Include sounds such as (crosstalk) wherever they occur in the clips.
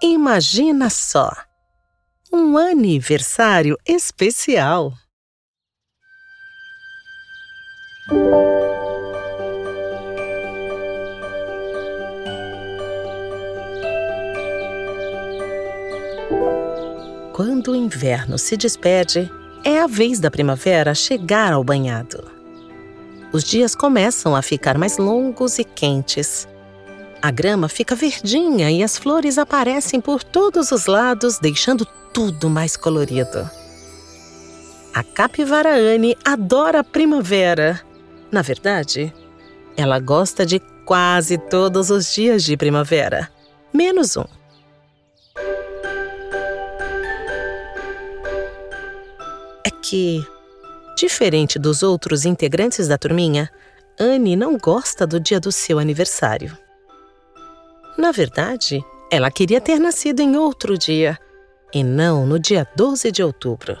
Imagina só! Um aniversário especial! Quando o inverno se despede, é a vez da primavera chegar ao banhado. Os dias começam a ficar mais longos e quentes. A grama fica verdinha e as flores aparecem por todos os lados, deixando tudo mais colorido. A capivara Anne adora a primavera. Na verdade, ela gosta de quase todos os dias de primavera, menos um. É que Diferente dos outros integrantes da turminha, Anne não gosta do dia do seu aniversário. Na verdade, ela queria ter nascido em outro dia, e não no dia 12 de outubro.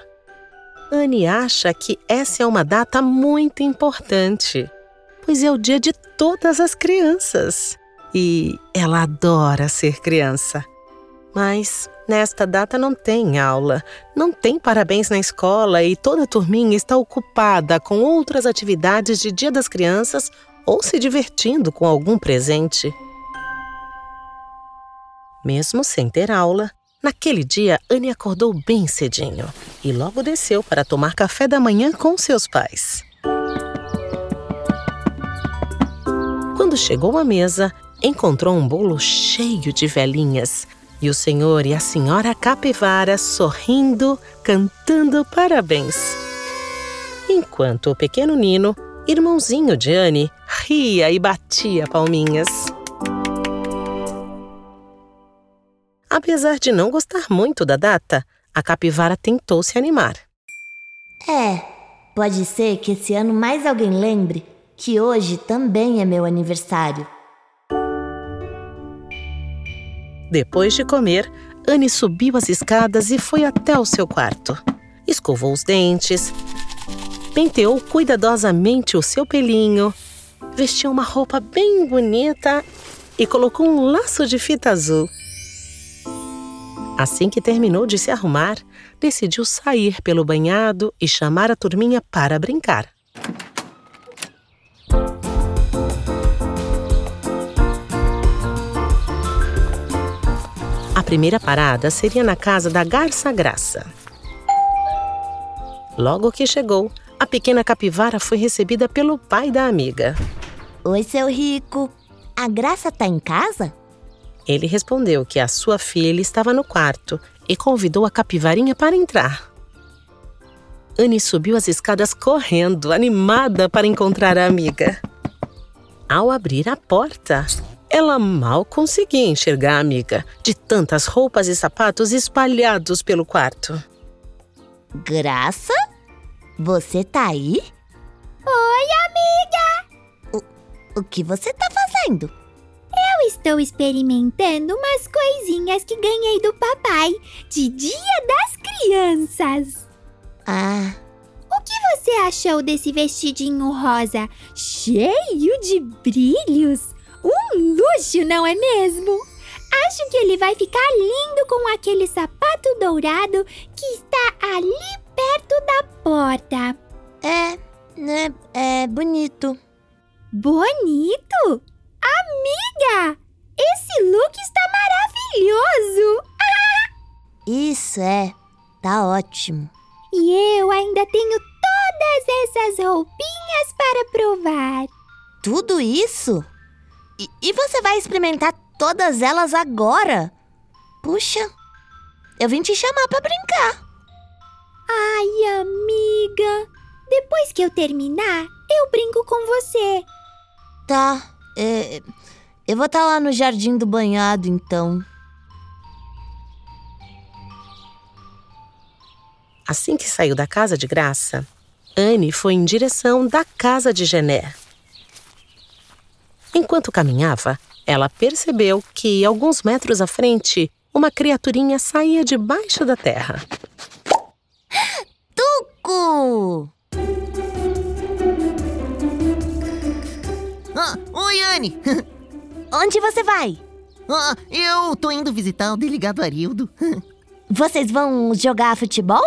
Anne acha que essa é uma data muito importante, pois é o dia de todas as crianças. E ela adora ser criança. Mas nesta data não tem aula, não tem parabéns na escola e toda a turminha está ocupada com outras atividades de Dia das Crianças ou se divertindo com algum presente. Mesmo sem ter aula, naquele dia Anne acordou bem cedinho e logo desceu para tomar café da manhã com seus pais. Quando chegou à mesa, encontrou um bolo cheio de velhinhas e o senhor e a senhora capivara sorrindo, cantando parabéns. Enquanto o pequeno Nino, irmãozinho de Anne, ria e batia palminhas. Apesar de não gostar muito da data, a capivara tentou se animar. É, pode ser que esse ano mais alguém lembre que hoje também é meu aniversário. Depois de comer, Anne subiu as escadas e foi até o seu quarto. Escovou os dentes, penteou cuidadosamente o seu pelinho, vestiu uma roupa bem bonita e colocou um laço de fita azul. Assim que terminou de se arrumar, decidiu sair pelo banhado e chamar a turminha para brincar. A primeira parada seria na casa da Garça Graça. Logo que chegou, a pequena capivara foi recebida pelo pai da amiga. Oi, seu rico. A Graça tá em casa? Ele respondeu que a sua filha estava no quarto e convidou a capivarinha para entrar. Anne subiu as escadas correndo, animada para encontrar a amiga. Ao abrir a porta, ela mal conseguia enxergar a amiga, de tantas roupas e sapatos espalhados pelo quarto. Graça? Você tá aí? Oi, amiga! O, o que você tá fazendo? Eu estou experimentando umas coisinhas que ganhei do papai de Dia das Crianças. Ah. O que você achou desse vestidinho rosa cheio de brilhos? Um luxo, não é mesmo? Acho que ele vai ficar lindo com aquele sapato dourado que está ali perto da porta. É, né? É bonito. Bonito? Amiga! Esse look está maravilhoso! (laughs) Isso é, tá ótimo. E eu ainda tenho todas essas roupinhas para provar. Tudo isso? E, e você vai experimentar todas elas agora? Puxa, eu vim te chamar para brincar. Ai, amiga, depois que eu terminar, eu brinco com você. Tá, é, eu vou estar tá lá no jardim do banhado então. Assim que saiu da casa de graça, Anne foi em direção da casa de Gené. Enquanto caminhava, ela percebeu que, alguns metros à frente, uma criaturinha saía debaixo da terra. Tuco! Ah, oi, Anne! (laughs) Onde você vai? Ah, eu tô indo visitar o delegado Arildo. (laughs) Vocês vão jogar futebol?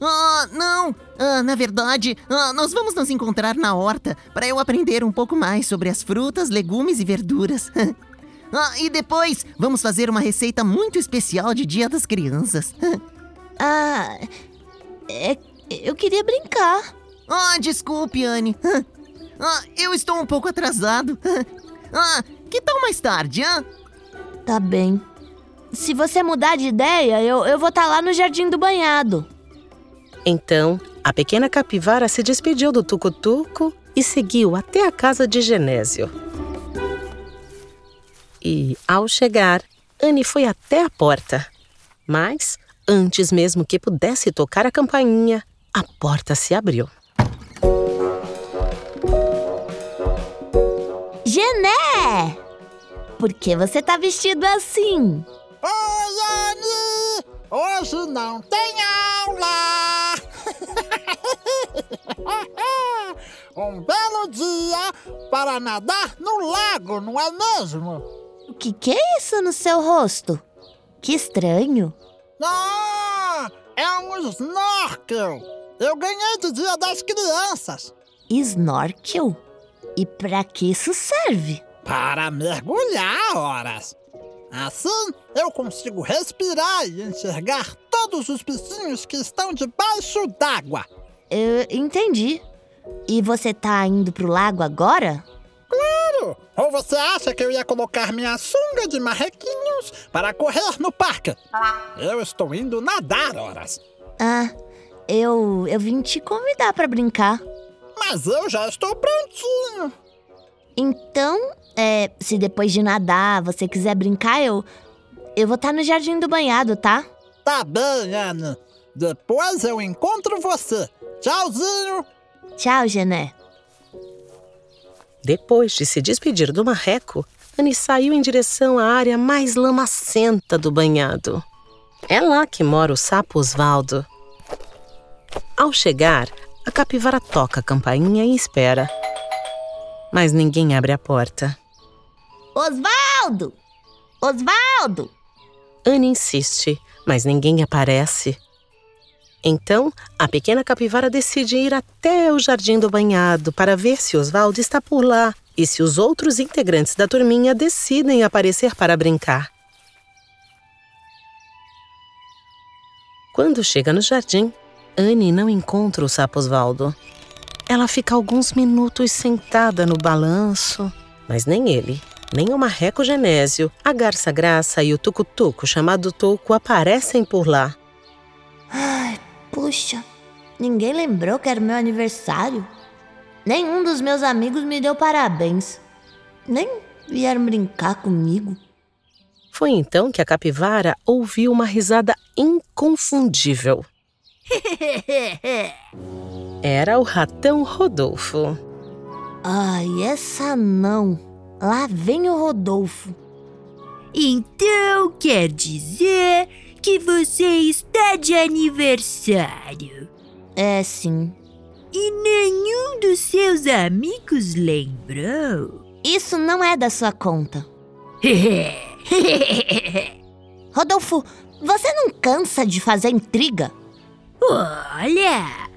Ah, não! Ah, na verdade, ah, nós vamos nos encontrar na horta para eu aprender um pouco mais sobre as frutas, legumes e verduras. (laughs) ah, e depois vamos fazer uma receita muito especial de Dia das Crianças. (laughs) Ah, é, eu queria brincar. Ah, desculpe, Anne. Ah, eu estou um pouco atrasado. Ah, que tal mais tarde, hã? Tá bem. Se você mudar de ideia, eu, eu vou estar lá no Jardim do Banhado. Então, a pequena capivara se despediu do tucutuco e seguiu até a casa de Genésio. E, ao chegar, Anne foi até a porta. Mas, antes mesmo que pudesse tocar a campainha, a porta se abriu. Gené! Por que você tá vestido assim? Oi, Anne! Hoje não tem aula! (laughs) um belo dia para nadar no lago, não é mesmo? O que, que é isso no seu rosto? Que estranho. Ah, é um snorkel! Eu ganhei de Dia das Crianças! Snorkel? E pra que isso serve? Para mergulhar, horas! Assim eu consigo respirar e enxergar todos os bichinhos que estão debaixo d'água. Eu entendi. E você tá indo pro lago agora? Claro! Ou você acha que eu ia colocar minha sunga de marrequinhos para correr no parque? Eu estou indo nadar, horas. Ah, eu eu vim te convidar para brincar. Mas eu já estou prontinho. Então, é, se depois de nadar você quiser brincar, eu eu vou estar no jardim do banhado, tá? Tá bem, Anne. Depois eu encontro você. Tchauzinho. Tchau, Gené. Depois de se despedir do marreco, Anne saiu em direção à área mais lamacenta do banhado. É lá que mora o sapo Osvaldo. Ao chegar, a capivara toca a campainha e espera. Mas ninguém abre a porta. Osvaldo! Osvaldo! Anne insiste, mas ninguém aparece. Então, a pequena capivara decide ir até o jardim do banhado para ver se Osvaldo está por lá e se os outros integrantes da turminha decidem aparecer para brincar. Quando chega no jardim, Anne não encontra o sapo Osvaldo. Ela fica alguns minutos sentada no balanço, mas nem ele, nem o marreco Genésio, a garça graça e o tucutuco chamado Touco aparecem por lá. Ai, puxa, ninguém lembrou que era meu aniversário. Nenhum dos meus amigos me deu parabéns. Nem vieram brincar comigo. Foi então que a capivara ouviu uma risada inconfundível. (laughs) Era o ratão Rodolfo. Ai, essa não. Lá vem o Rodolfo. Então quer dizer que você está de aniversário. É sim. E nenhum dos seus amigos lembrou? Isso não é da sua conta. (laughs) Rodolfo, você não cansa de fazer intriga? Olha,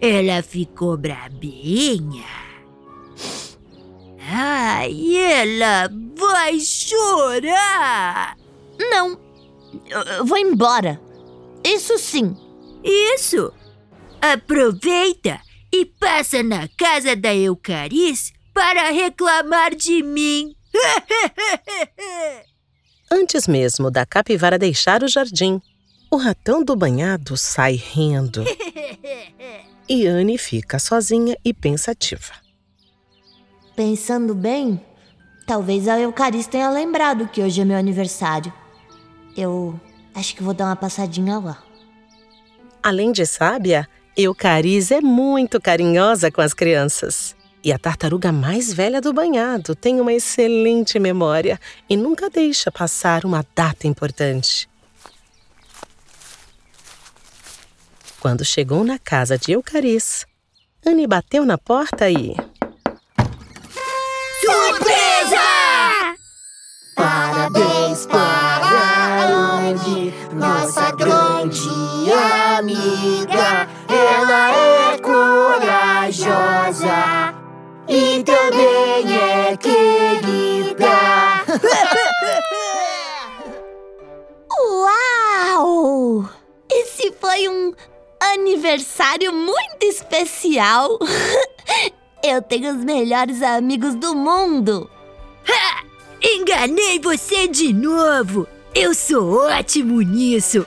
ela ficou brabinha. Ai, ela vai chorar. Não. Eu, vou embora. Isso sim. Isso. Aproveita e passa na casa da Eucariz para reclamar de mim. (laughs) Antes mesmo da capivara deixar o jardim, o ratão do banhado sai rindo. (laughs) E Anne fica sozinha e pensativa. Pensando bem, talvez a Eucariz tenha lembrado que hoje é meu aniversário. Eu acho que vou dar uma passadinha lá. Além de sábia, Eucariz é muito carinhosa com as crianças. E a tartaruga mais velha do banhado tem uma excelente memória e nunca deixa passar uma data importante. Quando chegou na casa de Eucariz, Anne bateu na porta e. amiga, ela é corajosa e também é querida. Uau! Esse foi um aniversário muito especial. (laughs) Eu tenho os melhores amigos do mundo. Enganei você de novo! Eu sou ótimo nisso!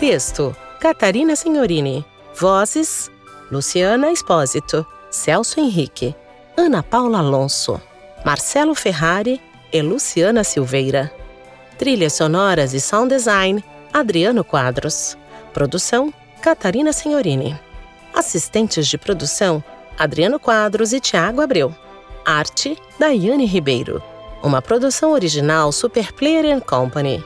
Texto: Catarina Signorini. Vozes: Luciana Espósito, Celso Henrique, Ana Paula Alonso, Marcelo Ferrari e Luciana Silveira. Trilhas sonoras e sound design: Adriano Quadros. Produção: Catarina Signorini. Assistentes de produção: Adriano Quadros e Tiago Abreu. Arte: Daiane Ribeiro. Uma produção original Super Player Company.